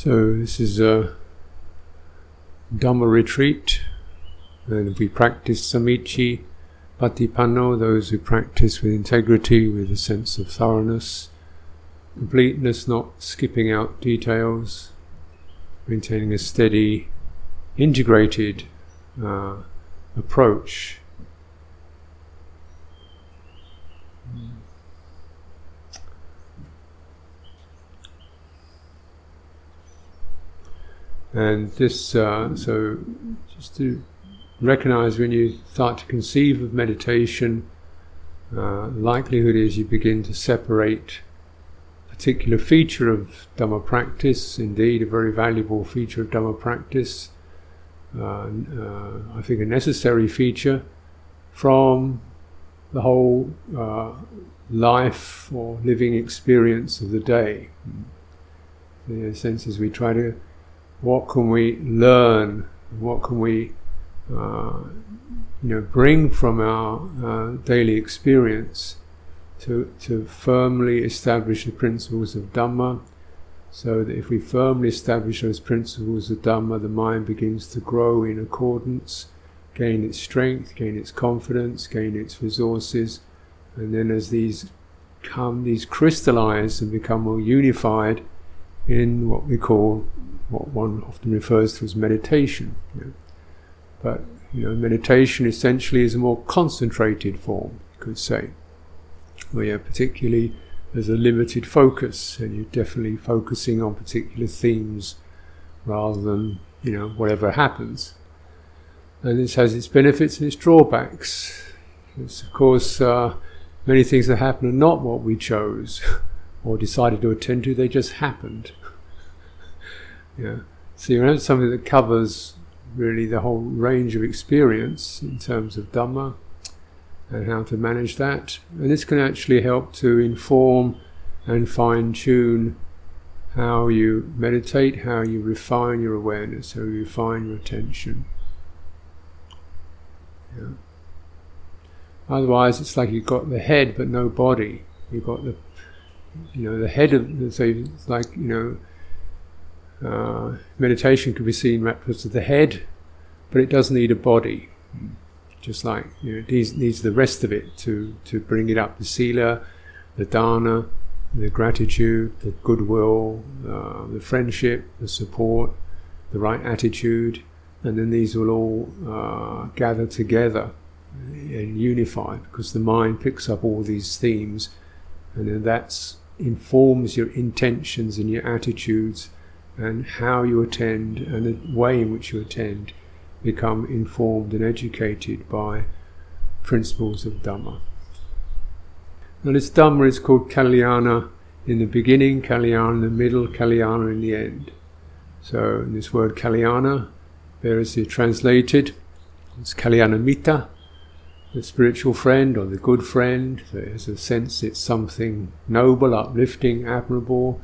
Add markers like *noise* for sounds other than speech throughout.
So this is a Dhamma retreat, and we practice Samicci, Patipanno, those who practice with integrity, with a sense of thoroughness, completeness, not skipping out details, maintaining a steady, integrated uh, approach. And this, uh, so just to recognize when you start to conceive of meditation, uh, likelihood is you begin to separate a particular feature of Dhamma practice, indeed a very valuable feature of Dhamma practice, uh, uh, I think a necessary feature, from the whole uh, life or living experience of the day. In a sense, as we try to what can we learn? What can we, uh, you know, bring from our uh, daily experience to to firmly establish the principles of Dhamma? So that if we firmly establish those principles of Dhamma, the mind begins to grow in accordance, gain its strength, gain its confidence, gain its resources, and then as these come, these crystallize and become more unified in what we call what one often refers to as meditation. But you know, meditation essentially is a more concentrated form, you could say, where you're particularly there's a limited focus, and you're definitely focusing on particular themes rather than you know whatever happens. And this has its benefits and its drawbacks. It's of course uh, many things that happen are not what we chose *laughs* or decided to attend to; they just happened. Yeah. So you have something that covers really the whole range of experience in terms of Dhamma and how to manage that. And this can actually help to inform and fine tune how you meditate, how you refine your awareness, how you refine your attention. Yeah. Otherwise, it's like you've got the head but no body. You've got the, you know, the head of, so it's like, you know, uh, meditation can be seen as the head, but it does need a body. Just like you know, it needs, needs the rest of it to, to bring it up the sila, the dana, the gratitude, the goodwill, uh, the friendship, the support, the right attitude, and then these will all uh, gather together and unify because the mind picks up all these themes, and then that informs your intentions and your attitudes and how you attend and the way in which you attend become informed and educated by principles of Dhamma. Now, this Dhamma is called Kalyana in the beginning, Kalyana in the middle, Kalyana in the end. So, this word Kalyana, variously translated, it's Kalyana Mitta, the spiritual friend or the good friend. So there's a sense it's something noble, uplifting, admirable,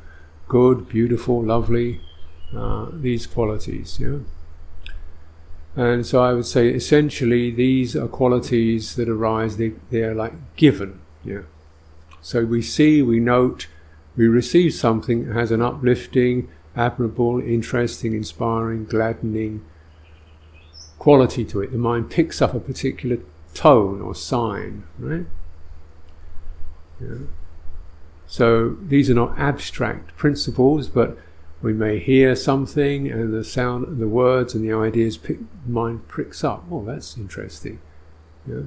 good, beautiful, lovely, uh, these qualities. Yeah? And so I would say essentially these are qualities that arise, they, they are like given. Yeah? So we see, we note, we receive something that has an uplifting, admirable, interesting, inspiring, gladdening quality to it. The mind picks up a particular tone or sign, right? Yeah. So these are not abstract principles, but we may hear something and the sound, and the words and the ideas, pick, mind pricks up. Oh, that's interesting. Yeah.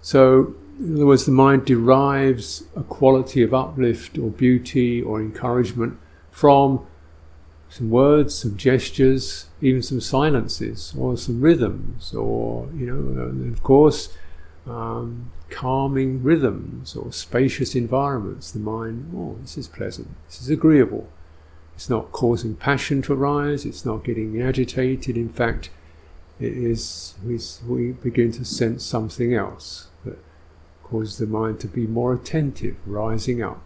So, in other words, the mind derives a quality of uplift or beauty or encouragement from some words, some gestures, even some silences or some rhythms, or you know, of course, um, calming rhythms or spacious environments. The mind, oh, this is pleasant, this is agreeable. It's not causing passion to arise, it's not getting agitated. In fact, it is we, we begin to sense something else that causes the mind to be more attentive, rising up,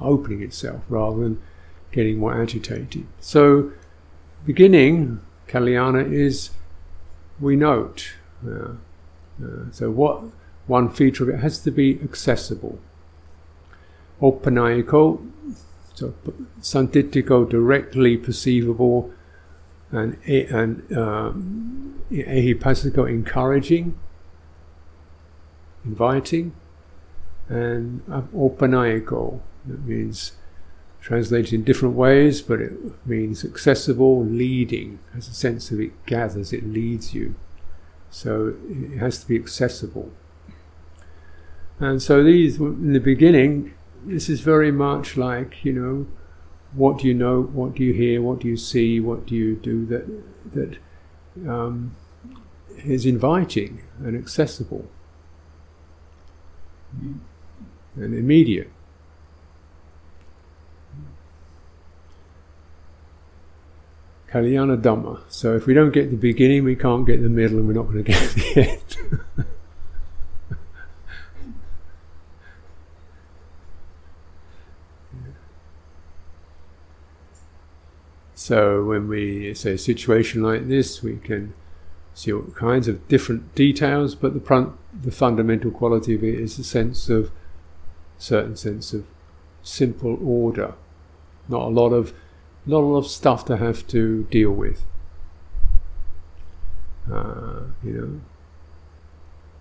opening itself rather than getting more agitated. So, beginning Kalyana is we note. Uh, uh, so, what one feature of it has to be accessible. Opanayiko So sanditiko, directly perceivable, and and um, encouraging, inviting, and opanayiko, that means translated in different ways, but it means accessible, leading, has a sense of it gathers, it leads you. So it has to be accessible. And so these, in the beginning, this is very much like, you know, what do you know, what do you hear, what do you see, what do you do that, that um, is inviting and accessible and immediate. Kalyana Dhamma. So if we don't get the beginning, we can't get the middle, and we're not going *laughs* to get the end. So when we say a situation like this, we can see all kinds of different details, but the, the fundamental quality of it is a sense of certain sense of simple order, not a lot of a lot of stuff to have to deal with. Uh, you know,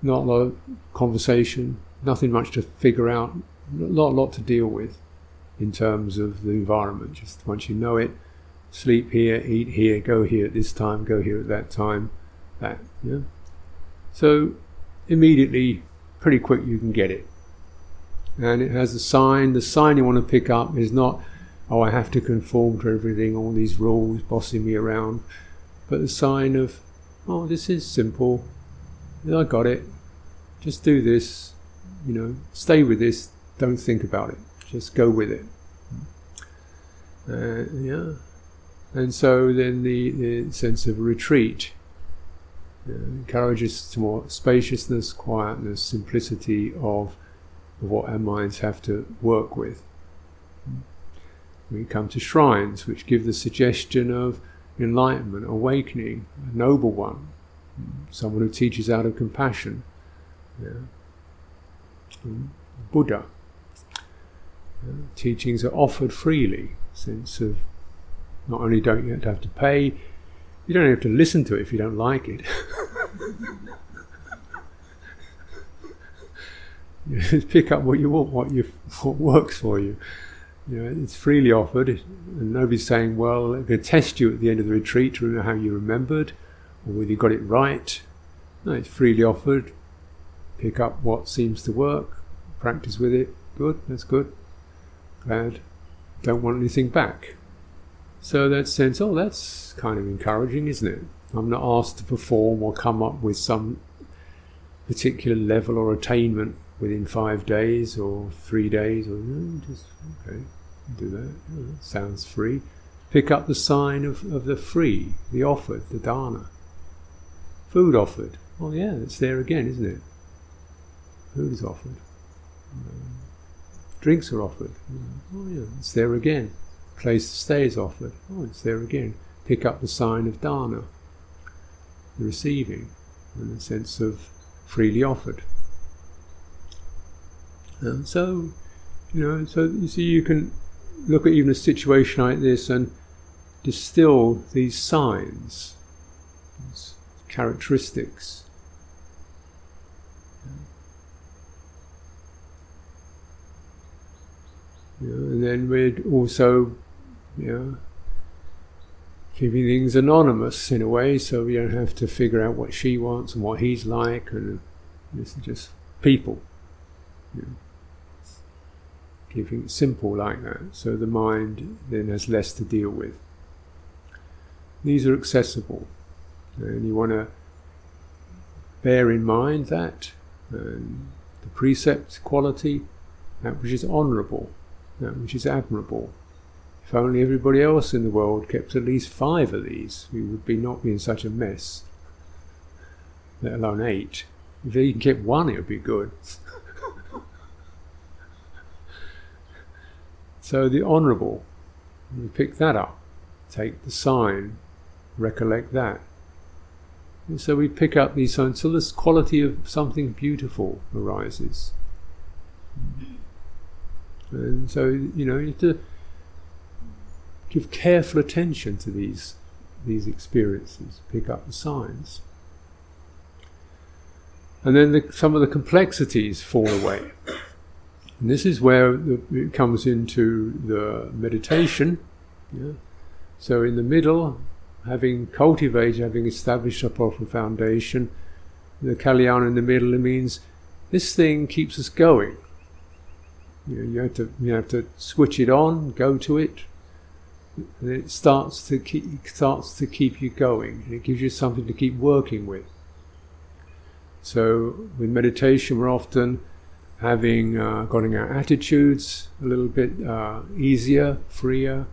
not a lot of conversation, nothing much to figure out, not a lot to deal with in terms of the environment. Just once you know it, sleep here, eat here, go here at this time, go here at that time, that, yeah. So immediately, pretty quick, you can get it. And it has a sign. The sign you want to pick up is not, oh, I have to conform to everything, all these rules bossing me around, but the sign of, oh, this is simple. I got it. Just do this. You know, stay with this. Don't think about it. Just go with it. Uh, yeah. And so then the, the sense of retreat uh, encourages to more spaciousness, quietness, simplicity of, of what our minds have to work with. We come to shrines which give the suggestion of enlightenment, awakening, a noble one, someone who teaches out of compassion. Yeah. Mm. Buddha. Yeah. Teachings are offered freely, sense of not only don't you have to pay, you don't have to listen to it if you don't like it. *laughs* you just *laughs* pick up what you want, what you what works for you. You know, it's freely offered, and nobody's saying, "Well, I'm going to test you at the end of the retreat to remember how you remembered, or whether you got it right." No, it's freely offered. Pick up what seems to work, practice with it. Good, that's good. Glad. Don't want anything back. So that sense, oh, that's kind of encouraging, isn't it? I'm not asked to perform or come up with some particular level or attainment within five days or three days, or no, just okay, do that. That sounds free. Pick up the sign of, of the free, the offered, the dana. Food offered. Oh yeah, it's there again, isn't it? Food is offered. Drinks are offered. Oh yeah, it's there again place to stay is offered. Oh, it's there again. Pick up the sign of dana, the receiving, and the sense of freely offered. So, you know, so you see, you can look at even a situation like this and distill these signs, these characteristics. And then we're also you know, keeping things anonymous in a way, so we don't have to figure out what she wants and what he's like, and this is just people. Keeping it simple like that, so the mind then has less to deal with. These are accessible, and you want to bear in mind that the precept quality, that which is honourable, that which is admirable, if only everybody else in the world kept at least five of these, we would be not be in such a mess. Let alone eight. If they kept one, it would be good. *laughs* so the honourable, we pick that up, take the sign, recollect that. And so we pick up these signs so this quality of something beautiful arises. And so, you know, you have to give careful attention to these these experiences, pick up the signs. And then the, some of the complexities fall away. And this is where it comes into the meditation. Yeah? So, in the middle, having cultivated, having established a proper foundation, the kalyana in the middle, means this thing keeps us going. You, know, you have to you have to switch it on, go to it, and it starts to keep starts to keep you going, and it gives you something to keep working with. So with meditation, we're often having uh, getting our attitudes a little bit uh, easier, freer,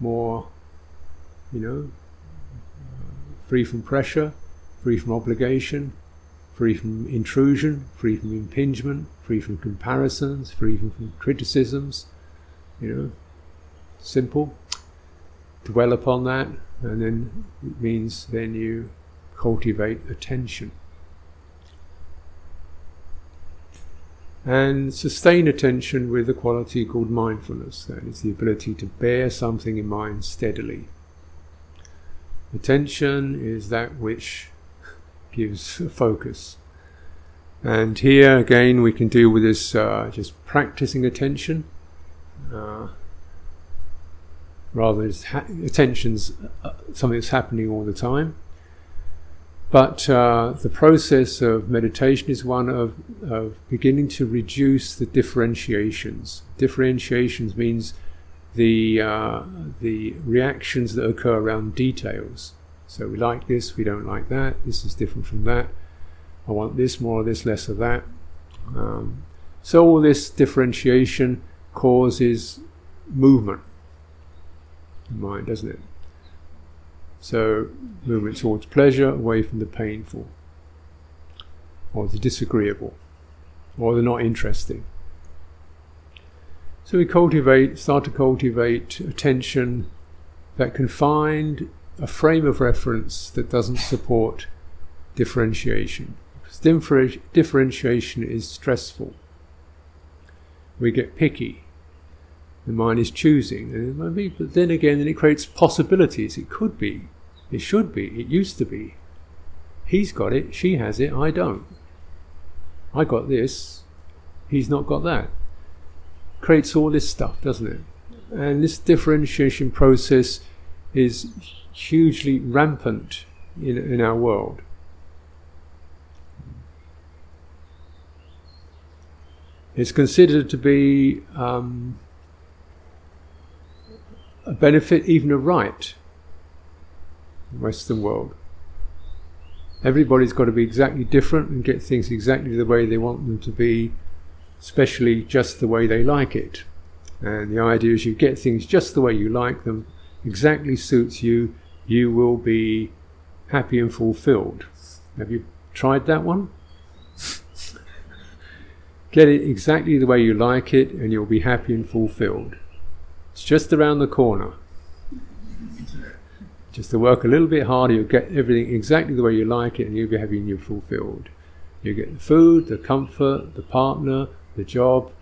more, you know, free from pressure, free from obligation, free from intrusion, free from impingement, free from comparisons, free from, from criticisms. You know, simple. Dwell upon that, and then it means then you cultivate attention. And sustain attention with a quality called mindfulness. That is the ability to bear something in mind steadily. Attention is that which gives *laughs* focus. And here again, we can deal with this uh, just practicing attention. Uh, rather, ha- attention's uh, something that's happening all the time. But uh, the process of meditation is one of, of beginning to reduce the differentiations. Differentiations means the uh, the reactions that occur around details. So we like this, we don't like that. This is different from that. I want this more, of this less of that. Um, so all this differentiation causes movement in mind, doesn't it? So, movement towards pleasure, away from the painful, or the disagreeable, or the not interesting. So, we cultivate, start to cultivate attention that can find a frame of reference that doesn't support differentiation. Because differentiation is stressful. We get picky the mind is choosing. But then again, then it creates possibilities. It could be. It should be. It used to be. He's got it. She has it. I don't. I got this. He's not got that. Creates all this stuff, doesn't it? And this differentiation process is hugely rampant in, in our world. It's considered to be um, a benefit, even a right, in the Western world. Everybody's got to be exactly different and get things exactly the way they want them to be, especially just the way they like it. And the idea is you get things just the way you like them, exactly suits you, you will be happy and fulfilled. Have you tried that one? *laughs* Get it exactly the way you like it, and you'll be happy and fulfilled. It's just around the corner. Just to work a little bit harder, you'll get everything exactly the way you like it, and you'll be and you're fulfilled. You get the food, the comfort, the partner, the job,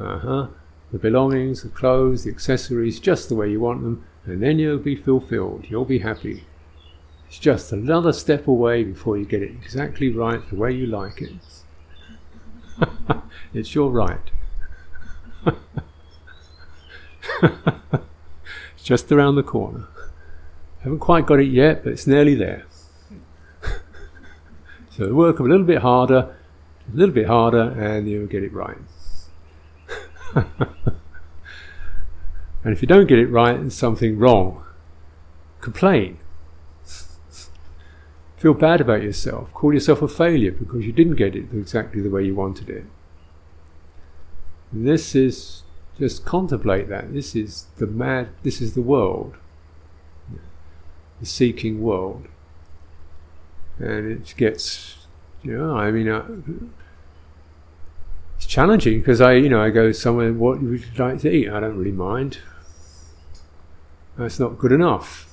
uh-huh, the belongings, the clothes, the accessories, just the way you want them, and then you'll be fulfilled. You'll be happy. It's just another step away before you get it exactly right the way you like it. *laughs* it's your right. *laughs* it's *laughs* just around the corner. Haven't quite got it yet, but it's nearly there. *laughs* so work a little bit harder, a little bit harder, and you'll get it right. *laughs* and if you don't get it right, there's something wrong. Complain. Feel bad about yourself. Call yourself a failure because you didn't get it exactly the way you wanted it. This is just contemplate that. This is the mad, this is the world, the seeking world. And it gets, you know, I mean, uh, it's challenging because I, you know, I go somewhere, what would you like to eat? I don't really mind. That's not good enough.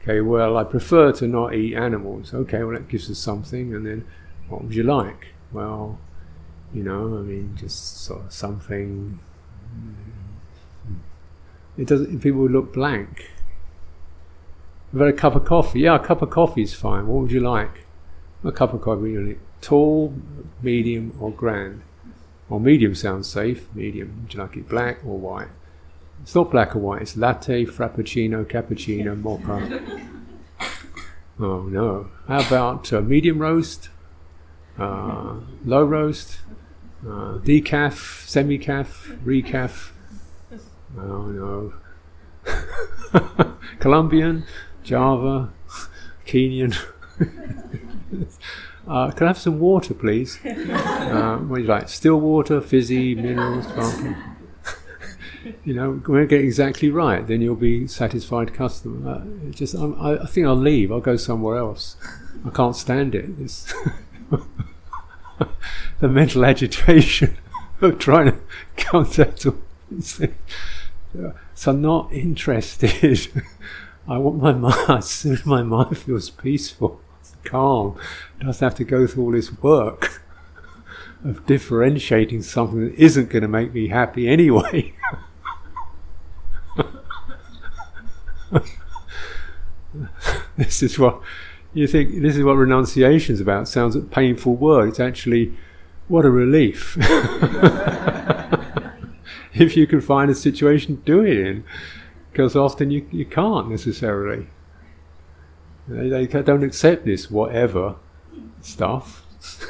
Okay, well, I prefer to not eat animals. Okay, well, that gives us something. And then, what would you like? Well, you know, I mean, just sort of something it doesn't. People look blank. I've had a cup of coffee. Yeah, a cup of coffee is fine. What would you like? A cup of coffee. Really tall, medium, or grand. Well, medium sounds safe. Medium. Would you like it black or white? It's not black or white. It's latte, frappuccino, cappuccino, mocha. Oh no. How about uh, medium roast, uh, low roast, uh, decaf, semi-caf, recaf? *laughs* Oh no. *laughs* Colombian, Java, Kenyan. *laughs* uh, can I have some water, please? Uh, what do you like? Still water, fizzy, minerals, sparkling? you know, when I get exactly right, then you'll be satisfied customer. Uh, just, I'm, i think I'll leave. I'll go somewhere else. I can't stand it. *laughs* the mental agitation *laughs* of trying to contact all these things. So I'm not interested. *laughs* I want my mind. As soon as my mind feels peaceful, calm, doesn't have to go through all this work of differentiating something that isn't going to make me happy anyway. this is what you think. This is what renunciation is about. Sounds a painful word. It's actually what a relief. *laughs* if you can find a situation to do it in, because often you you can't necessarily. They, they don't accept this whatever stuff. *laughs*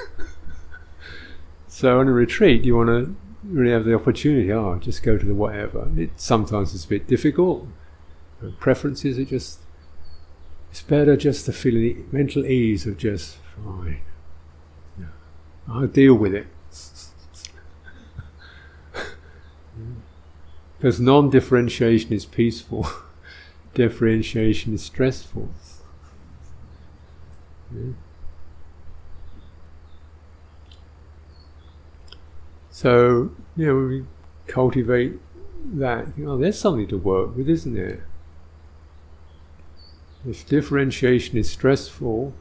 so on a retreat, you want to really have the opportunity. Oh, just go to the whatever. It sometimes it's a bit difficult preferences are just it's better just to feel the mental ease of just fine. Yeah. I'll deal with it. *laughs* because non differentiation is peaceful, *laughs* differentiation is stressful. Yeah. So, you know, we cultivate that, oh, there's something to work with, isn't there? If differentiation is stressful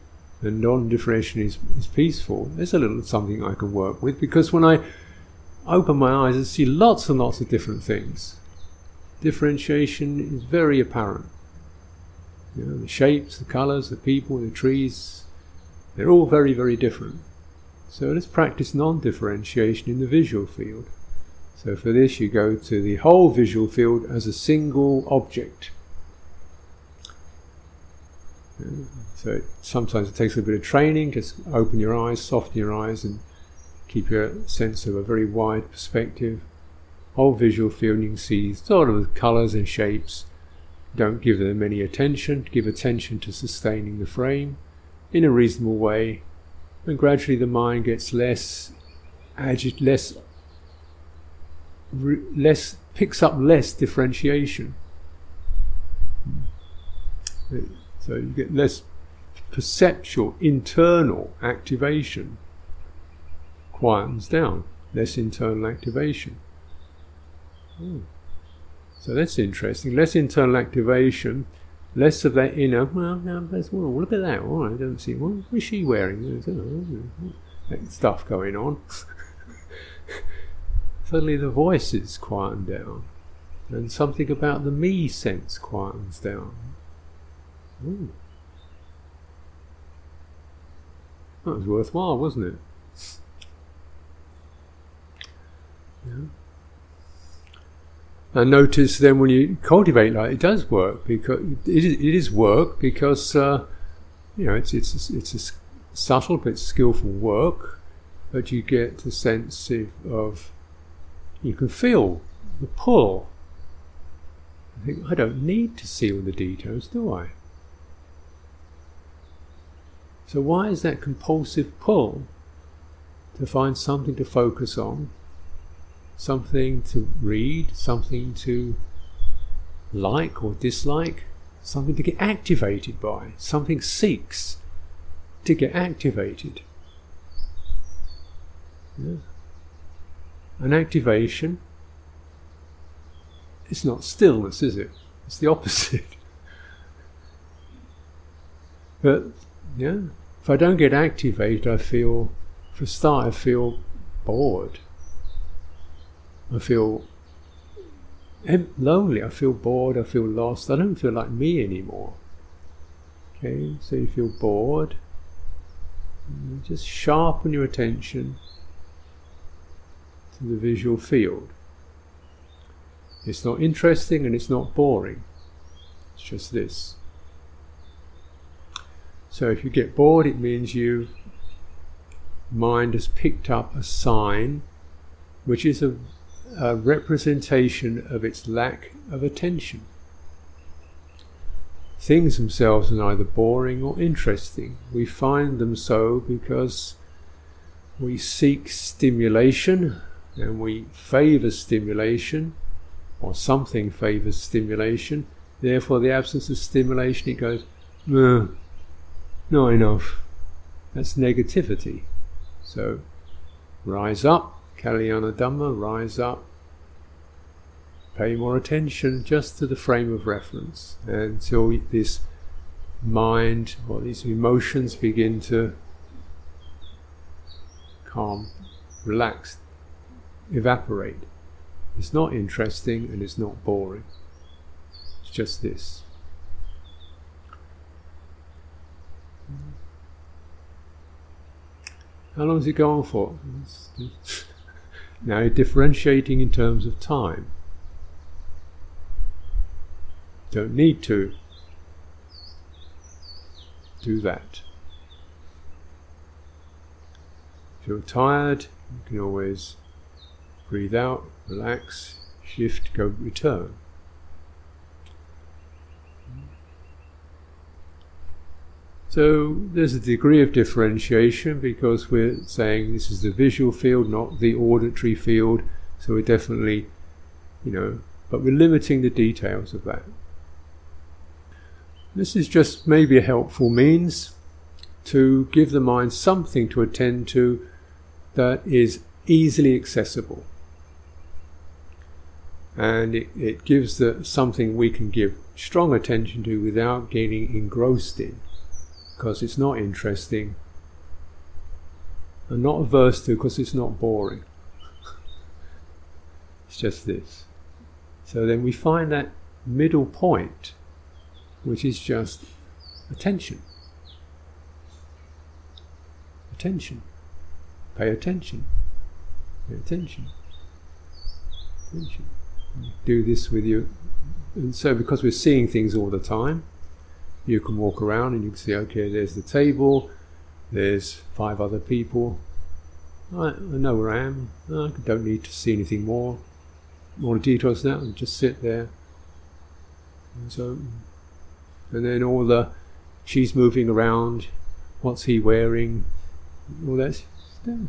and non differentiation is, is peaceful, there's a little something I can work with because when I open my eyes, I see lots and lots of different things. Differentiation is very apparent. You know, the shapes, the colours, the people, the trees, they're all very, very different. So let's practice non differentiation in the visual field. So for this, you go to the whole visual field as a single object. So it, sometimes it takes a bit of training. Just open your eyes, soften your eyes, and keep your sense of a very wide perspective. Whole visual field, you can see sort of colours and shapes. Don't give them any attention. Give attention to sustaining the frame in a reasonable way, and gradually the mind gets less agit, less, less picks up less differentiation. So you get less perceptual, internal activation. Quietens down, less internal activation. Oh. So that's interesting. Less internal activation, less of that inner, well, no, well look at that. Oh, I don't see, what is she wearing? That stuff going on. *laughs* Suddenly the voices quieten down, and something about the me sense quietens down. Ooh. That was worthwhile, wasn't it? Yeah. And notice then when you cultivate like it does work because it is, it is work because uh, you know it's it's it's a subtle but skillful work, but you get the sense of, of you can feel the pull. I think I don't need to see all the details, do I? So, why is that compulsive pull to find something to focus on, something to read, something to like or dislike, something to get activated by, something seeks to get activated? Yeah. An activation it's not stillness, is it? It's the opposite. *laughs* but yeah, if I don't get activated, I feel, for a start, I feel bored. I feel lonely. I feel bored. I feel lost. I don't feel like me anymore. Okay, so you feel bored. Just sharpen your attention to the visual field. It's not interesting and it's not boring. It's just this. So if you get bored, it means you mind has picked up a sign which is a, a representation of its lack of attention. Things themselves are neither boring or interesting. We find them so because we seek stimulation and we favour stimulation or something favours stimulation. Therefore, the absence of stimulation, it goes, not enough. That's negativity. So, rise up, Kalyana Dhamma, rise up. Pay more attention just to the frame of reference until this mind or these emotions begin to calm, relax, evaporate. It's not interesting and it's not boring. It's just this. How long does it go on for? now you're differentiating in terms of time. Don't need to do that. If you're tired, you can always breathe out, relax, shift, go, return. So there's a degree of differentiation because we're saying this is the visual field, not the auditory field. So we're definitely, you know, but we're limiting the details of that. This is just maybe a helpful means to give the mind something to attend to that is easily accessible. And it, it gives the, something we can give strong attention to without getting engrossed in because it's not interesting and not averse to because it's not boring. *laughs* it's just this. So then we find that middle point, which is just attention. Attention. Pay attention. Pay attention. Attention. Do this with you. And so, because we're seeing things all the time, you can walk around and you can see, okay, there's the table, there's five other people. I, I know where I am. I don't need to see anything more, more details now, and just sit there. And so, and then all the, she's moving around. What's he wearing? All that. You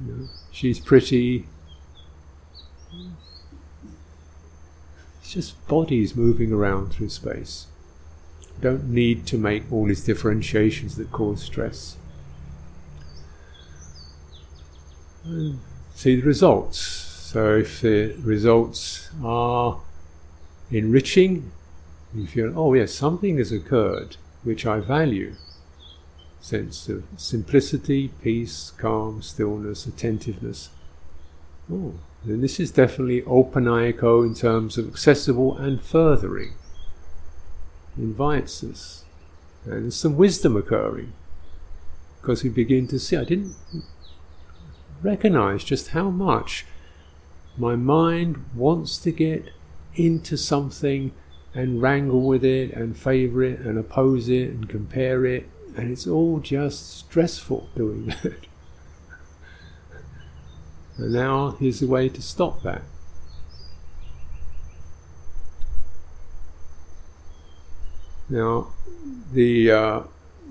know, she's pretty. It's just bodies moving around through space. Don't need to make all these differentiations that cause stress. And see the results. So if the results are enriching, you feel, oh yes, something has occurred which I value. Sense of simplicity, peace, calm, stillness, attentiveness. Oh, then this is definitely opanayiko in terms of accessible and furthering. Invites us. And there's some wisdom occurring. Because we begin to see, I didn't recognize just how much my mind wants to get into something and wrangle with it and favor it and oppose it and compare it. And it's all just stressful doing *laughs* that. And now here's a way to stop that. Now, the uh,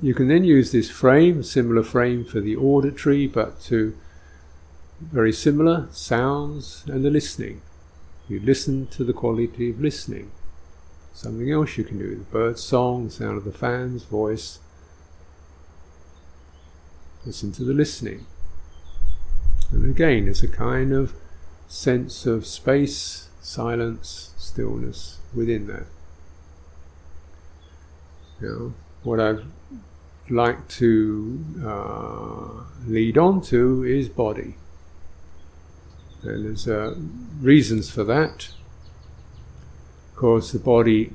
you can then use this frame, similar frame for the auditory, but to very similar sounds and the listening. You listen to the quality of listening. Something else you can do: the bird song, the sound of the fan's voice. Listen to the listening. And again, it's a kind of sense of space, silence, stillness within that. Know, what I'd like to uh, lead on to is body. And there's uh, reasons for that. Of course, the body,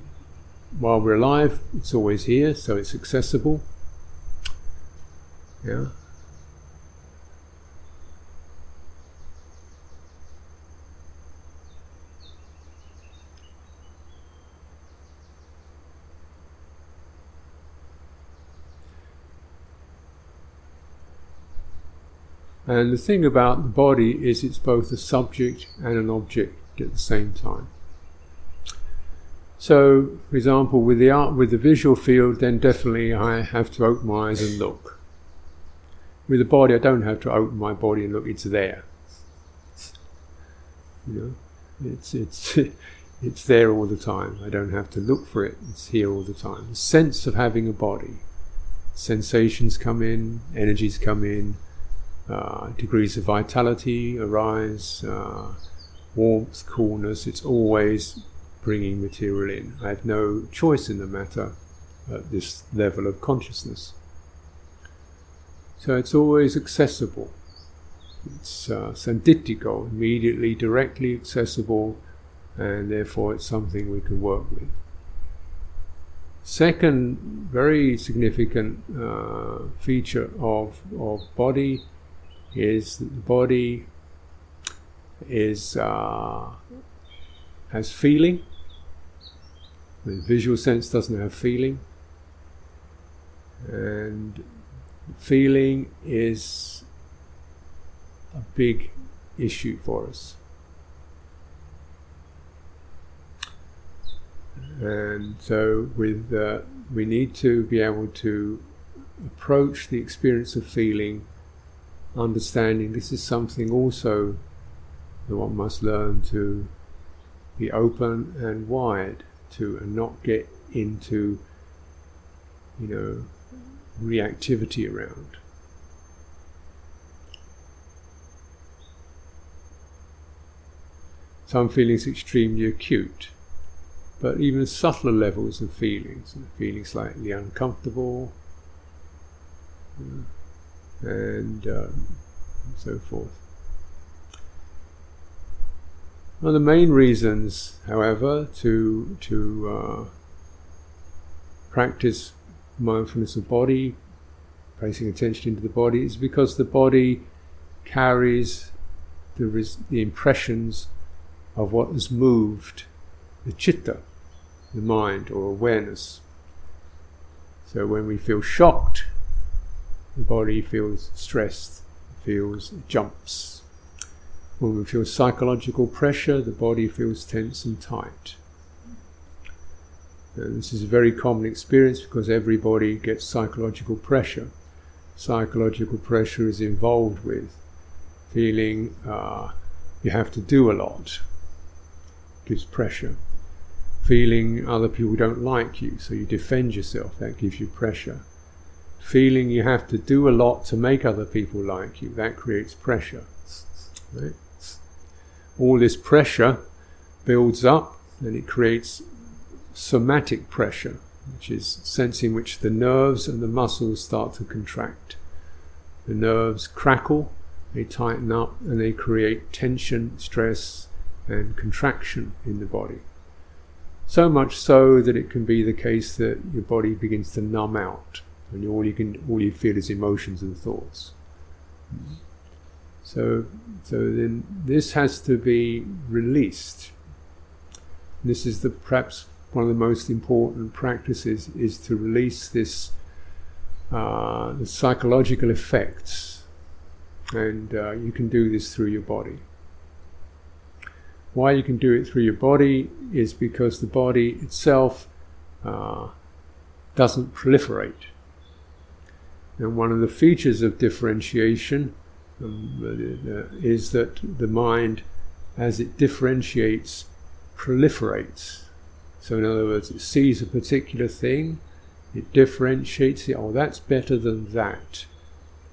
while we're alive, it's always here, so it's accessible. Yeah. And the thing about the body is it's both a subject and an object at the same time. So, for example, with the art, with the visual field, then definitely I have to open my eyes and look. With the body, I don't have to open my body and look; it's there. You know, it's it's *laughs* it's there all the time. I don't have to look for it; it's here all the time. The sense of having a body, sensations come in, energies come in, uh, degrees of vitality arise, uh, warmth, coolness. It's always bringing material in. I have no choice in the matter at this level of consciousness. So it's always accessible. It's uh, immediately, directly accessible, and therefore it's something we can work with. Second, very significant uh, feature of, of body is that the body is uh, has feeling. The visual sense doesn't have feeling, and feeling is a big issue for us. And so, with uh, we need to be able to approach the experience of feeling understanding this is something also that one must learn to be open and wide to and not get into you know reactivity around. Some feelings extremely acute but even subtler levels of feelings feeling slightly uncomfortable you know, and um, so forth. One of the main reasons, however, to to uh, practice mindfulness of body, placing attention into the body, is because the body carries the, res- the impressions of what has moved the chitta, the mind or awareness. So when we feel shocked, body feels stressed, feels jumps. When we feel psychological pressure, the body feels tense and tight. This is a very common experience because everybody gets psychological pressure. Psychological pressure is involved with feeling uh, you have to do a lot, gives pressure. Feeling other people don't like you, so you defend yourself, that gives you pressure feeling you have to do a lot to make other people like you, that creates pressure. Right? All this pressure builds up and it creates somatic pressure, which is sense in which the nerves and the muscles start to contract. The nerves crackle, they tighten up, and they create tension, stress, and contraction in the body. So much so that it can be the case that your body begins to numb out and all you can all you feel is emotions and thoughts. So, so then this has to be released. This is the perhaps one of the most important practices is to release this uh, the psychological effects, and uh, you can do this through your body. Why you can do it through your body is because the body itself uh, doesn't proliferate. And one of the features of differentiation um, uh, is that the mind, as it differentiates, proliferates. So, in other words, it sees a particular thing, it differentiates it, oh, that's better than that.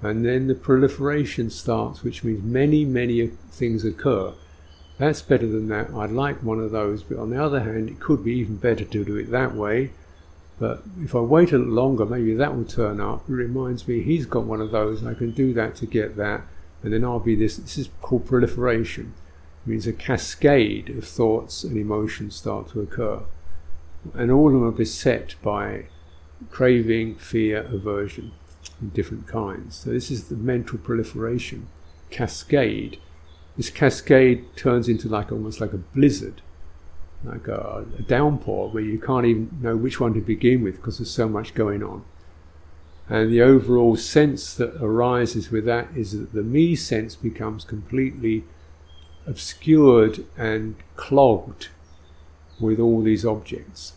And then the proliferation starts, which means many, many things occur. That's better than that. I'd like one of those, but on the other hand, it could be even better to do it that way. But if I wait a little longer, maybe that will turn up. It reminds me he's got one of those. I can do that to get that, and then I'll be this. This is called proliferation. means a cascade of thoughts and emotions start to occur. And all of them are beset by craving, fear, aversion in different kinds. So this is the mental proliferation cascade. This cascade turns into like almost like a blizzard, like a, a downpour where you can't even know which one to begin with because there's so much going on. And the overall sense that arises with that is that the me sense becomes completely obscured and clogged with all these objects.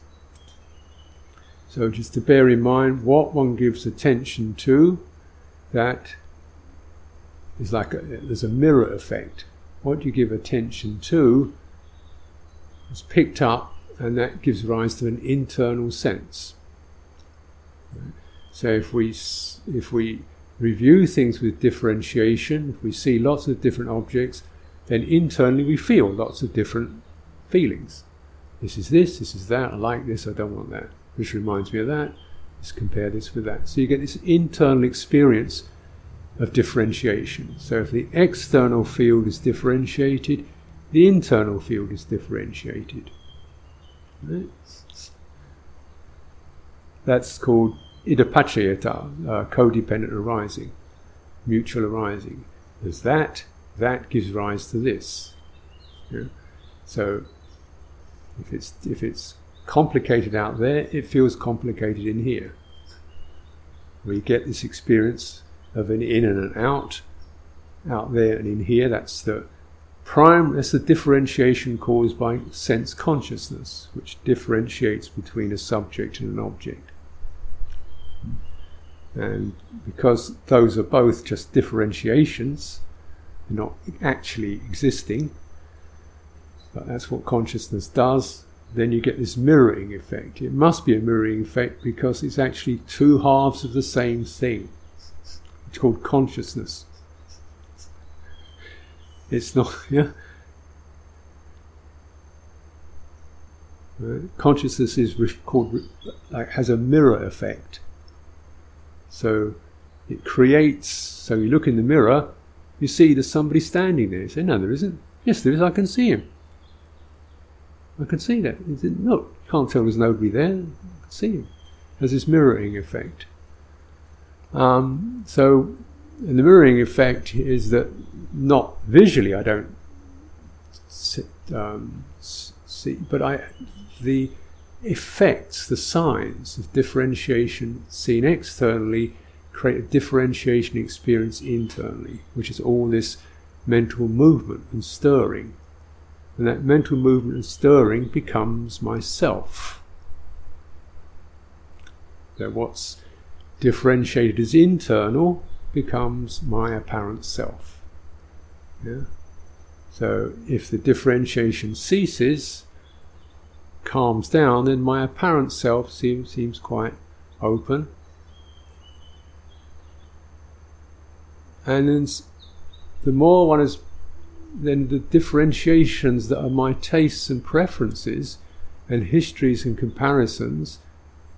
So just to bear in mind what one gives attention to, that is like a, there's a mirror effect. What you give attention to picked up, and that gives rise to an internal sense. So if we if we review things with differentiation, if we see lots of different objects, then internally we feel lots of different feelings. This is this, this is that, I like this, I don't want that. This reminds me of that. Let's compare this with that. So you get this internal experience of differentiation. So if the external field is differentiated, the internal field is differentiated. Right? That's called idappaccayata, uh, codependent arising, mutual arising. There's that, that gives rise to this. Yeah? So if it's if it's complicated out there, it feels complicated in here. We get this experience of an in and an out, out there and in here. That's the prime. is the differentiation caused by sense consciousness, which differentiates between a subject and an object. And because those are both just differentiations, they're not actually existing, but that's what consciousness does then you get this mirroring effect. It must be a mirroring effect because it's actually two halves of the same thing. It's called consciousness. It's not, *laughs* yeah. Consciousness is called like has a mirror effect. So it creates. So you look in the mirror, you see there's somebody standing there. You say, no, there isn't. Yes, there is. I can see him. I can see that. He said, no, you can't tell there's nobody there. I can see him. Has this mirroring effect. Um, so, and the mirroring effect is that not visually, I don't sit, um, see, but I, the effects, the signs of differentiation seen externally create a differentiation experience internally, which is all this mental movement and stirring and that mental movement and stirring becomes myself. So what's differentiated as internal becomes my apparent self. Yeah? So if the differentiation ceases, calms down, then my apparent self seems, seems quite open. And then the more one is, then the differentiations that are my tastes and preferences and histories and comparisons,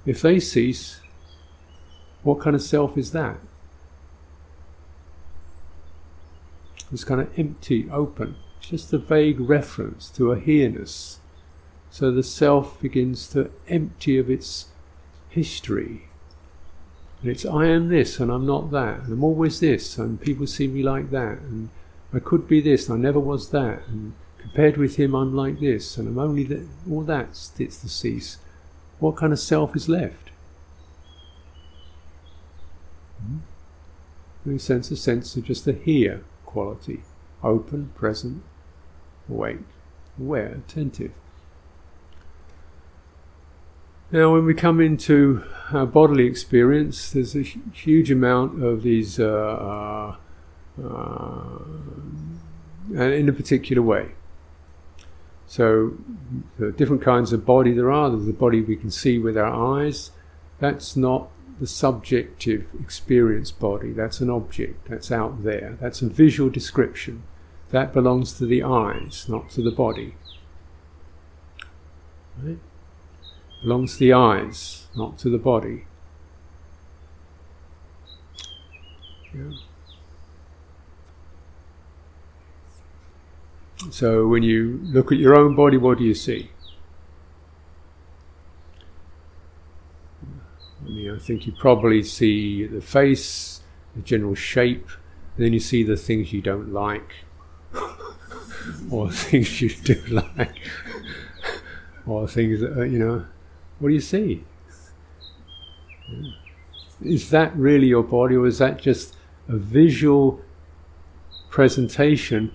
if they cease, what kind of self is that? It's kind of empty, open, just a vague reference to a here-ness. So the self begins to empty of its history. And it's I am this and I'm not that, and I'm always this, and people see me like that, and I could be this, I never was that, and compared with him, I'm like this, and I'm only that. All that it's the cease. What kind of self is left? Hmm? A sense, a sense of just the here quality, open, present, awake, aware, attentive. Now, when we come into our bodily experience, there's a huge amount of these uh, uh, uh, in a particular way. So, different kinds of body there are. There's the body we can see with our eyes. That's not the subjective experience body. That's an object. That's out there. That's a visual description. That belongs to the eyes, not to the body. Right? Belongs to the eyes, not to the body. Yeah. So when you look at your own body, what do you see? I mean, I think you probably see the face, the general shape, then you see the things you don't like, *laughs* or things you do *laughs* like, or things that, uh, you know, what do you see? Is that really your body, or is that just a visual presentation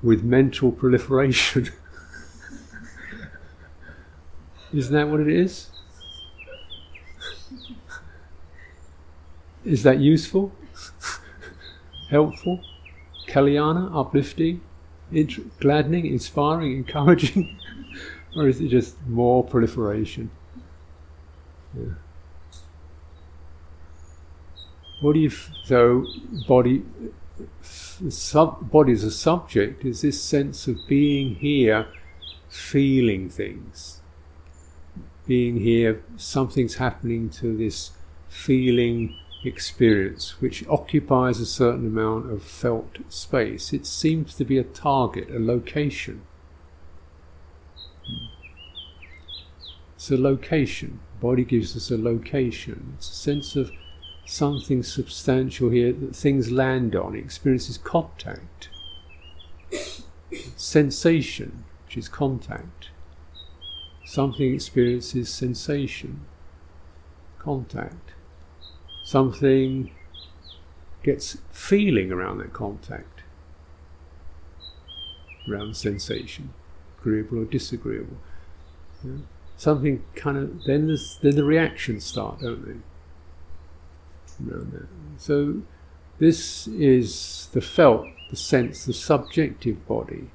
with mental proliferation? *laughs* Isn't that what it is? Is that useful? Helpful? Kalyana? Uplifting? Int- gladdening? Inspiring? Encouraging? *laughs* or is it just more proliferation? Yeah. What do you f- so body sub body as a subject is this sense of being here, feeling things, being here. Something's happening to this feeling experience, which occupies a certain amount of felt space. It seems to be a target, a location. It's a location. Body gives us a location. It's a sense of something substantial here that things land on. It experiences contact. Sensation, which is contact. Something experiences sensation, contact. Something gets feeling around that contact, around sensation, agreeable or disagreeable. Yeah something kind of then there's, then the reactions start, don't they? So this is the felt, the sense, the subjective body,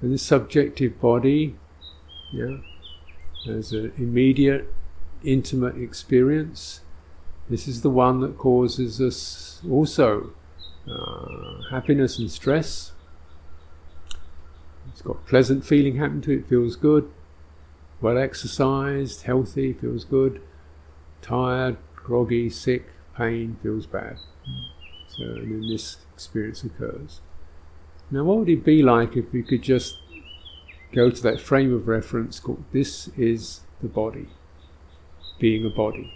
and this subjective body, yeah, as an immediate, intimate experience. This is the one that causes us also uh, happiness and stress. It's got pleasant feeling happen to it, feels good well exercised, healthy, feels good, tired, groggy, sick, pain, feels bad. So, and then this experience occurs. Now, what would it be like if we could just go to that frame of reference called this is the body, being a body?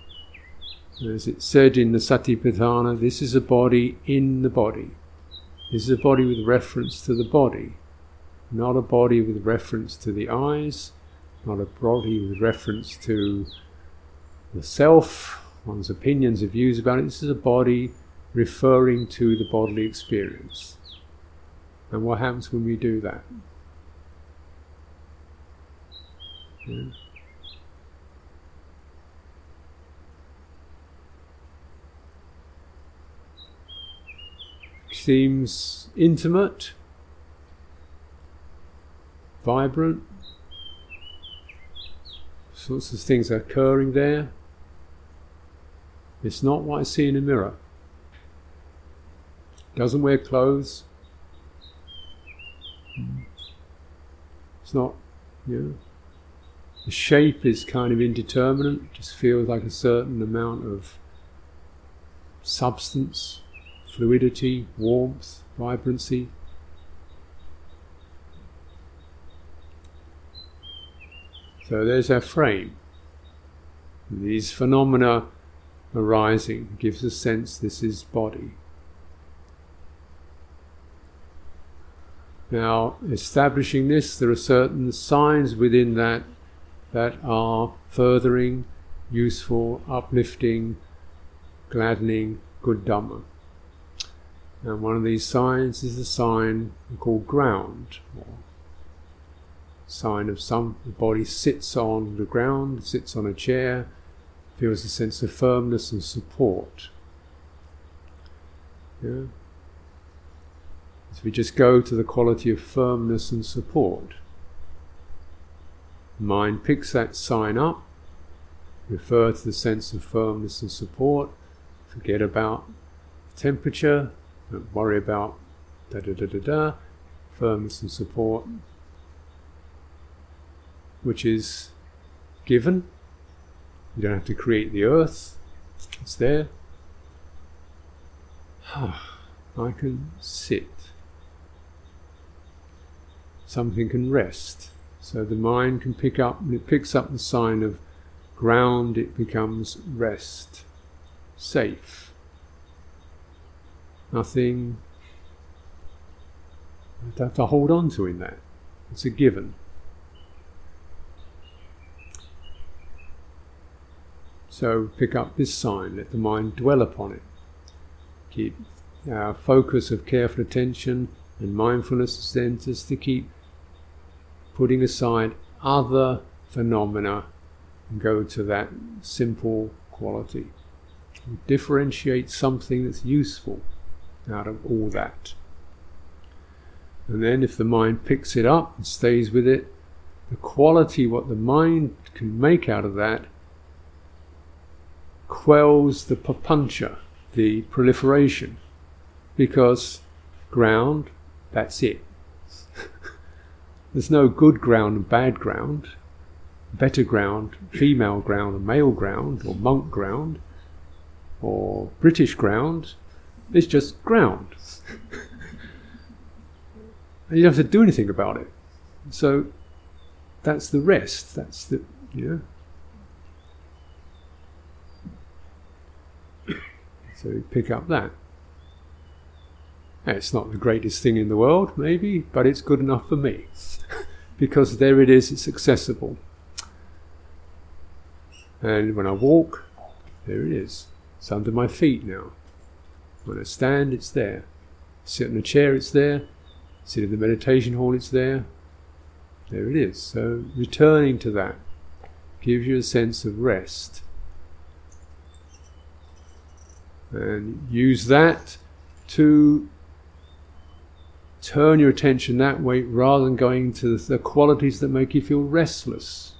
As it said in the Satipatthana, this is a body in the body. This is a body with reference to the body, not a body with reference to the eyes, not a body with reference to the self, one's opinions or views about it. This is a body referring to the bodily experience. And what happens when we do that? Yeah. Seems intimate, vibrant, sorts of things are occurring there. It's not what I see in a mirror. Doesn't wear clothes. It's not, you know. The shape is kind of indeterminate, just feels like a certain amount of substance, fluidity, warmth, vibrancy. So there's our frame. These phenomena arising gives a sense this is body. Now, establishing this, there are certain signs within that that are furthering, useful, uplifting, gladdening, good Dhamma. And one of these signs is the sign called ground, sign of some the body sits on the ground, sits on a chair, feels a sense of firmness and support. Yeah? So we just go to the quality of firmness and support. Mind picks that sign up, refer to the sense of firmness and support, forget about temperature, don't worry about da da da da da, firmness and support, which is given. You don't have to create the earth, it's there. *sighs* I can sit. something can rest. So the mind can pick up, when it picks up the sign of ground, it becomes rest, safe. Nothing to have to hold on to in that. It's a given. So pick up this sign, let the mind dwell upon it. Keep our focus of careful attention and mindfulness just to keep putting aside other phenomena and go to that simple quality. Differentiate something that's useful out of all that. And then if the mind picks it up and stays with it, the quality, what the mind can make out of that, quells the papancha, the proliferation. Because ground, that's it. *laughs* There's no good ground and bad ground, better ground, female ground and male ground, or monk ground, or British ground. It's just ground. and you don't have to do anything about it. So that's the rest. That's the know. *coughs* So you pick up that. It's not the greatest thing in the world, maybe, but it's good enough for me. *laughs* because there it is, it's accessible. And when I walk, there it is. It's under my feet now. When I stand, it's there. Sit in a chair, it's there. Sit in the meditation hall, it's there. There it is. So returning to that gives you a sense of rest. And use that to turn your attention that way rather than going to the qualities that make you feel restless.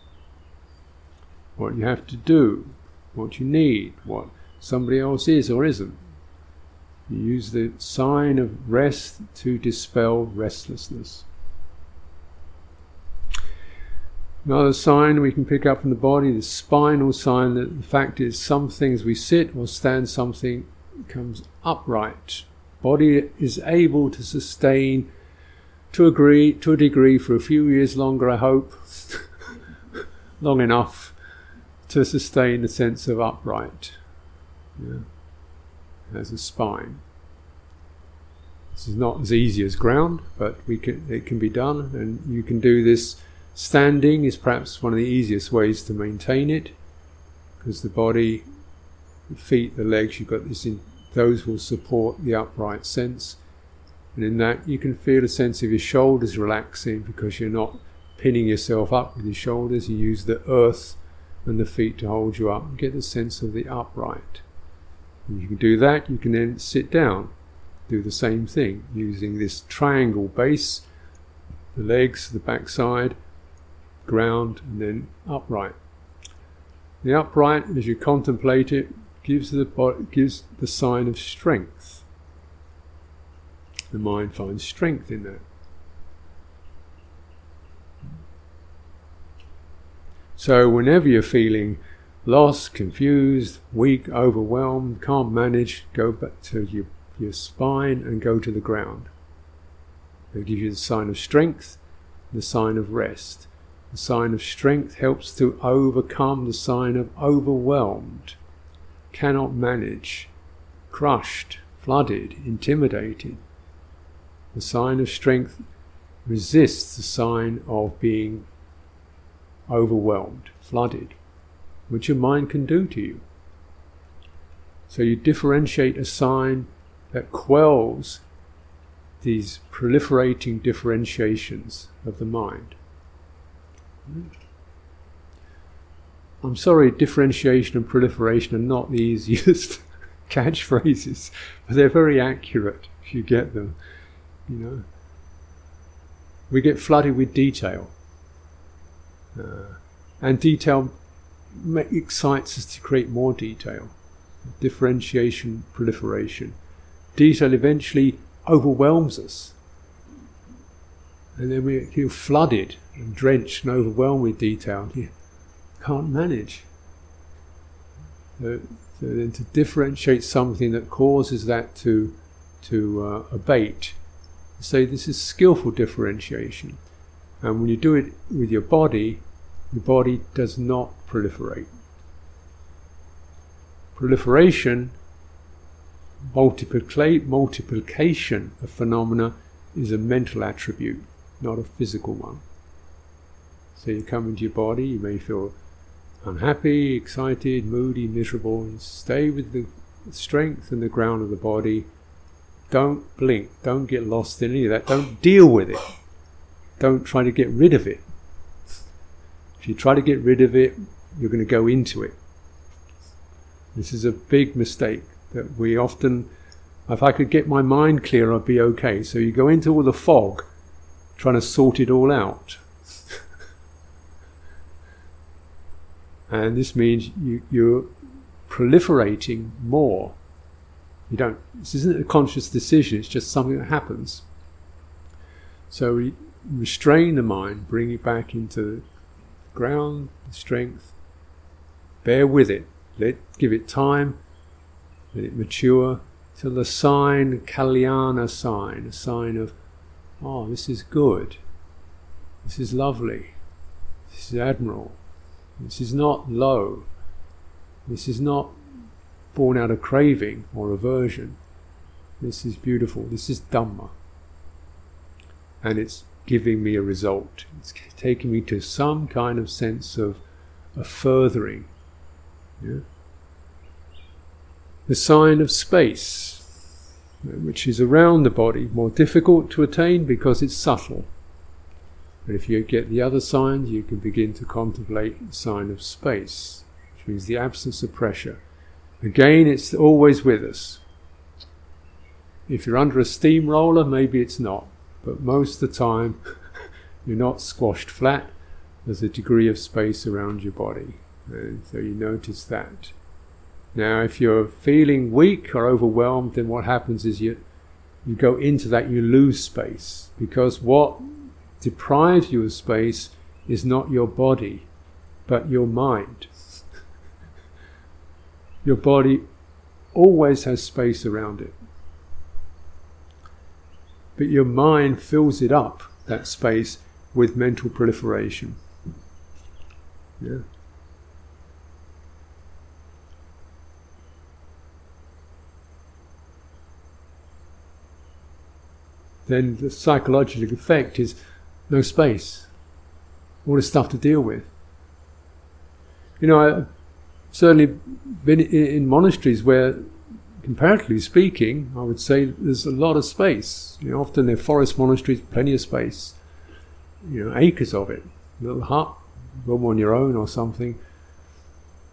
What you have to do, what you need, what somebody else is or isn't. You use the sign of rest to dispel restlessness. Another sign we can pick up from the body, the spinal sign, that the fact is some things we sit or stand, something comes upright. Body is able to sustain to agree to a degree for a few years longer, I hope. *laughs* Long enough to sustain a sense of upright yeah, as a spine. This is not as easy as ground, but we can, it can be done, and you can do this. Standing is perhaps one of the easiest ways to maintain it, because the body, the feet, the legs, you've got this in, those will support the upright sense. And in that, you can feel a sense of your shoulders relaxing because you're not pinning yourself up with your shoulders. You use the earth and the feet to hold you up and get a sense of the upright. And you can do that, you can then sit down, do the same thing using this triangle base, the legs, the backside, ground, and then upright. The upright, as you contemplate it, gives the gives the sign of strength. The mind finds strength in that. So whenever you're feeling lost, confused, weak, overwhelmed, can't manage, go back to your, your spine and go to the ground. It gives you the sign of strength, the sign of rest. The sign of strength helps to overcome the sign of overwhelmed, cannot manage, crushed, flooded, intimidated. The sign of strength resists the sign of being overwhelmed, flooded which your mind can do to you. So you differentiate a sign that quells these proliferating differentiations of the mind. I'm sorry, differentiation and proliferation are not the *laughs* easiest catchphrases, but they're very accurate if you get them. You know, we get flooded with detail, uh, and detail excites us to create more detail, differentiation, proliferation. Detail eventually overwhelms us. And then we feel flooded and drenched and overwhelmed with detail. You can't manage. So, so then to differentiate something that causes that to, to uh, abate, say this is skillful differentiation. And when you do it with your body, your body does not proliferate. Proliferation, multiplica- multiplication of phenomena is a mental attribute, not a physical one. So you come into your body, you may feel unhappy, excited, moody, miserable, and stay with the strength and the ground of the body. Don't blink, don't get lost in any of that, don't deal with it. Don't try to get rid of it. If you try to get rid of it, you're going to go into it. This is a big mistake that we often, if I could get my mind clear, I'd be okay. So you go into all the fog, trying to sort it all out. *laughs* and this means you, you're proliferating more. You don't. This isn't a conscious decision. It's just something that happens. So we restrain the mind, bring it back into the ground, the strength. Bear with it. Let give it time. Let it mature till the sign, Kalyana sign, a sign of, oh, this is good. This is lovely. This is admirable. This is not low. This is not born out of craving or aversion. This is beautiful. This is Dhamma. And it's giving me a result. It's taking me to some kind of sense of a furthering. Yeah? The sign of space, which is around the body, more difficult to attain because it's subtle. But if you get the other signs, you can begin to contemplate the sign of space, which means the absence of pressure. Again, it's always with us. If you're under a steamroller, maybe it's not, but most of the time, *laughs* you're not squashed flat. There's a degree of space around your body, and so you notice that. Now, if you're feeling weak or overwhelmed, then what happens is you you go into that, you lose space because what deprives you of space is not your body, but your mind. *laughs* your body always has space around it. But your mind fills it up, that space, with mental proliferation. Yeah. Then the psychological effect is no space, all this stuff to deal with. You know, I've certainly been in monasteries where, comparatively speaking, I would say there's a lot of space. You know, often they're forest monasteries, plenty of space. You know, acres of it. Little hut, room on your own or something.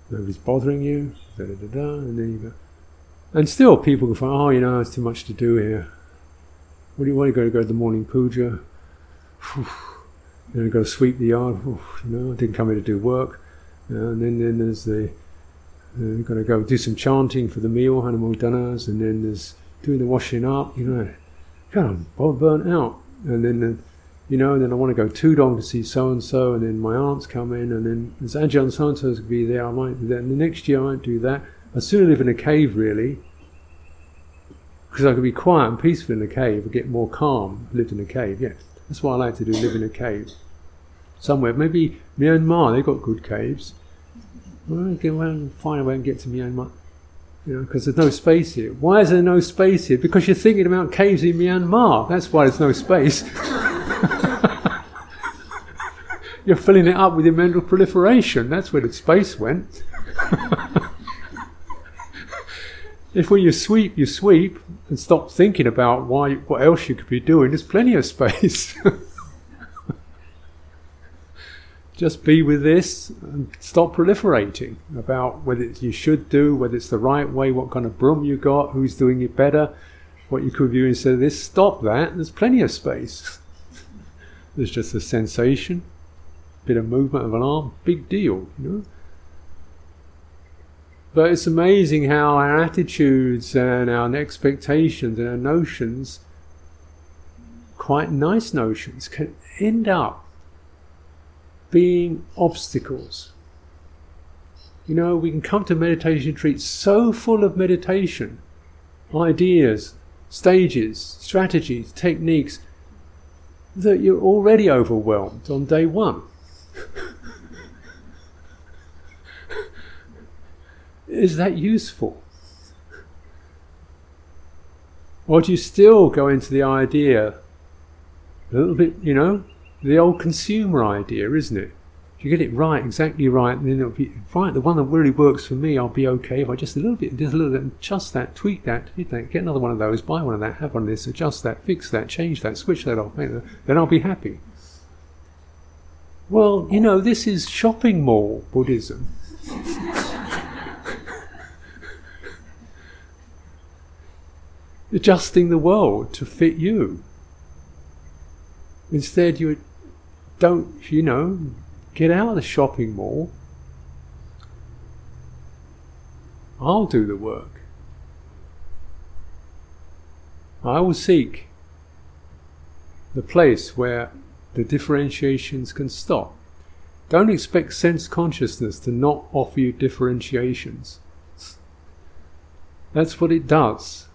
Nobody's bothering you. Da, da, da, da, and then you go. And still, people find, oh, you know, it's too much to do here. What do you want to go to go to the morning puja? then I to sweep the yard. you know, I didn't come here to do work. And then, then there's the uh, got to go do some chanting for the meal, anumodanas, and then there's doing the washing up. You know, God, I'm burnt out. And then, uh, you know, and then I want to go Tudong to see so and so, and then my aunts come in, and then there's Ajahn so and so's going to be there. I might do that. And the next year I might do that. I'd sooner live in a cave, really, because I could be quiet and peaceful in a cave, and get more calm. Lived in a cave, Yeah, That's what I like to do, live in a cave. Somewhere, maybe Myanmar, they've got good caves. Well, get around find a way and get to Myanmar. You know, because there's no space here. Why is there no space here? Because you're thinking about caves in Myanmar. That's why there's no space. *laughs* you're filling it up with your mental proliferation. That's where the space went. *laughs* if when you sweep, you sweep and stop thinking about why what else you could be doing, there's plenty of space. *laughs* Just be with this and stop proliferating about whether you should do, whether it's the right way, what kind of broom you got, who's doing it better, what you could do instead of this. Stop that. There's plenty of space. *laughs* There's just a sensation, bit of movement of an arm, big deal, you know. But it's amazing how our attitudes and our expectations and our notions, quite nice notions, can end up being obstacles. You know, we can come to meditation retreats so full of meditation, ideas, stages, strategies, techniques, that you're already overwhelmed on day one. *laughs* Is that useful? Or do you still go into the idea, a little bit, you know, the old consumer idea, isn't it? If you get it right, exactly right, then it'll be right. The one that really works for me, I'll be okay if I just a little bit, just a little bit, adjust that, tweak that, tweak that, get another one of those, buy one of that, have one of this, adjust that, fix that, change that, switch that off, then I'll be happy. Well, you know, this is shopping mall Buddhism. *laughs* Adjusting the world to fit you. Instead, you don't, you know, get out of the shopping mall. I'll do the work. I will seek the place where the differentiations can stop. Don't expect sense consciousness to not offer you differentiations. That's what it does.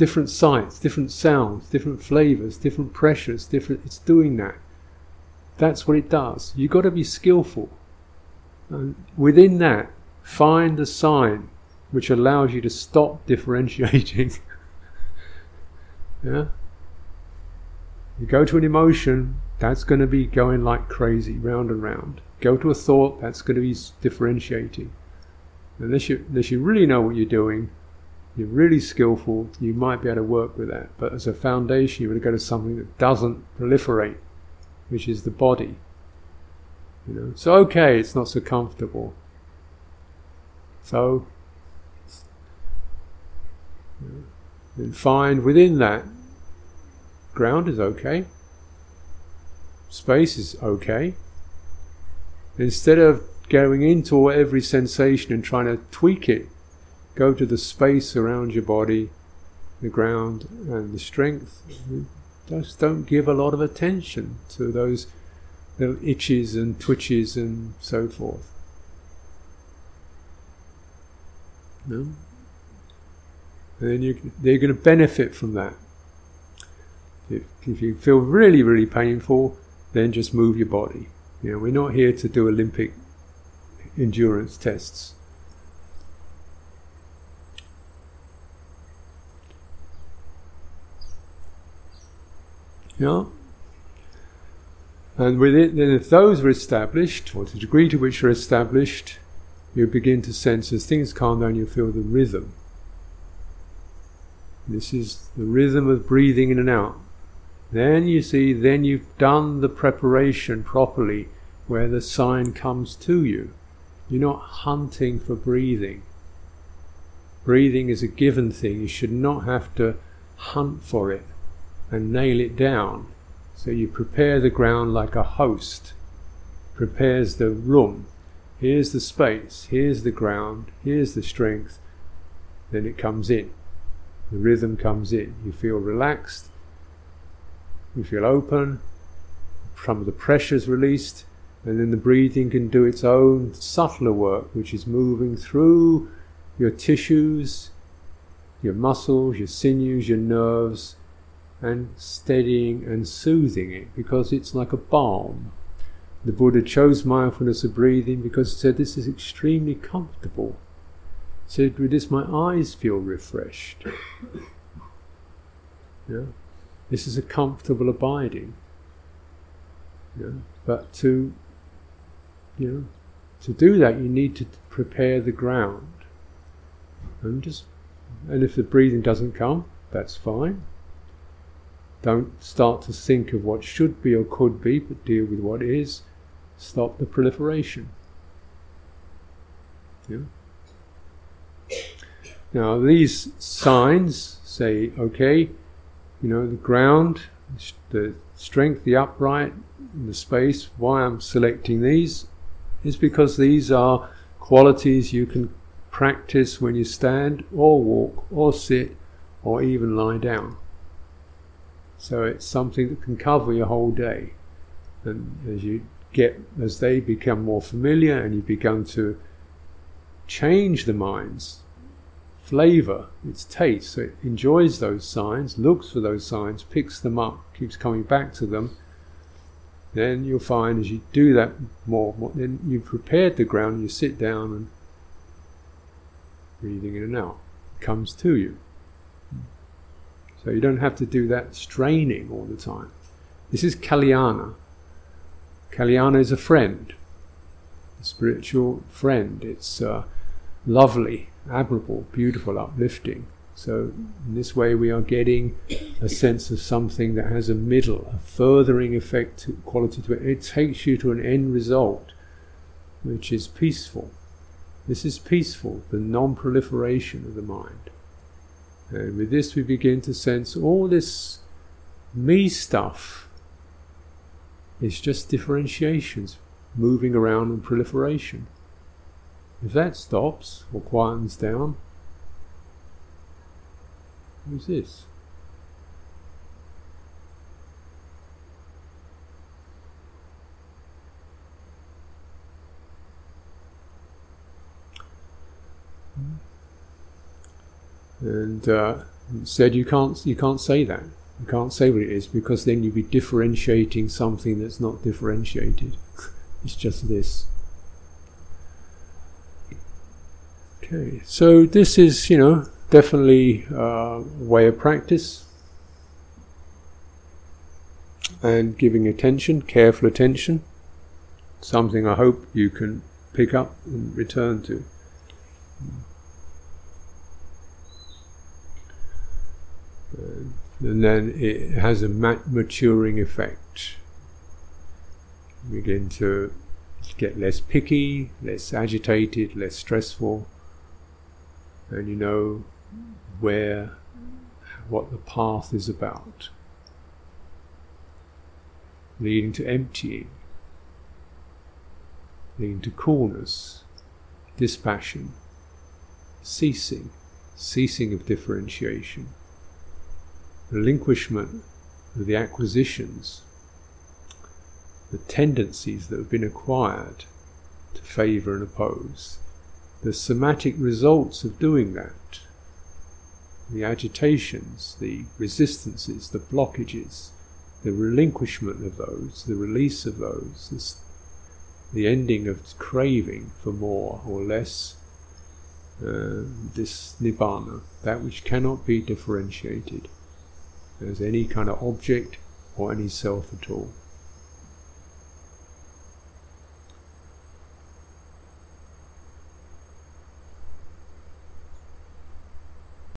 Different sights, different sounds, different flavors, different pressures, different. It's doing that. That's what it does. You've got to be skillful. And within that, find the sign which allows you to stop differentiating. *laughs* yeah? You go to an emotion, that's going to be going like crazy, round and round. Go to a thought, that's going to be differentiating. Unless you, unless you really know what you're doing, you're really skillful, you might be able to work with that. But as a foundation, you to go to something that doesn't proliferate, which is the body. You know, so okay, it's not so comfortable. So, then find within that Ground is okay. Space is okay. Instead of going into every sensation and trying to tweak it, go to the space around your body, the ground, and the strength. Just don't give a lot of attention to those little itches and twitches and so forth. No? And then you, they're going to benefit from that. If, if you feel really, really painful, then just move your body. You know, we're not here to do Olympic endurance tests. Yeah. And with it, then if those are established, or the degree to which they're established, you begin to sense as things calm down, you feel the rhythm. This is the rhythm of breathing in and out. Then you see, then you've done the preparation properly where the sign comes to you. You're not hunting for breathing. Breathing is a given thing. You should not have to hunt for it and nail it down. So you prepare the ground like a host prepares the room. Here's the space, here's the ground, here's the strength. Then it comes in. The rhythm comes in. You feel relaxed, you feel open, some of the pressure is released, and then the breathing can do its own subtler work, which is moving through your tissues, your muscles, your sinews, your nerves, and steadying and soothing it because it's like a balm. The Buddha chose mindfulness of breathing because he said this is extremely comfortable. He said, with this my eyes feel refreshed. yeah. This is a comfortable abiding. Know, but to you know, to do that you need to prepare the ground. And just and if the breathing doesn't come, that's fine. Don't start to think of what should be or could be, but deal with what is. Stop the proliferation. Yeah. Now these signs say, okay, you know, the ground, the strength, the upright, the space. Why I'm selecting these is because these are qualities you can practice when you stand or walk or sit or even lie down. So it's something that can cover your whole day. And as you get, as they become more familiar and you begin to change the minds flavor, its taste. So it enjoys those signs, looks for those signs, picks them up, keeps coming back to them. Then you'll find as you do that more, more then you've prepared the ground, you sit down and breathing in and out comes to you. So you don't have to do that straining all the time. This is Kalyana. Kalyana is a friend, a spiritual friend. It's uh, lovely, admirable, beautiful, uplifting. So, in this way, we are getting a sense of something that has a middle, a furthering effect quality to it. It takes you to an end result, which is peaceful. This is peaceful, the non proliferation of the mind. And with this, we begin to sense all this me stuff is just differentiations moving around and proliferation. If that stops or quietens down, who's this? And uh, said you can't you can't say that. You can't say what it is because then you'd be differentiating something that's not differentiated. *laughs* it's just this. Okay, so this is, you know, definitely a way of practice and giving attention, careful attention, something I hope you can pick up and return to. Uh, and then it has a maturing effect. Begin to get less picky, less agitated, less stressful. And you know where, what the path is about, leading to emptying, leading to coolness, dispassion, ceasing, ceasing of differentiation, relinquishment of the acquisitions, the tendencies that have been acquired to favour and oppose the somatic results of doing that, the agitations, the resistances, the blockages, the relinquishment of those, the release of those, the ending of craving for more or less, uh, this nibbana, that which cannot be differentiated as any kind of object or any self at all.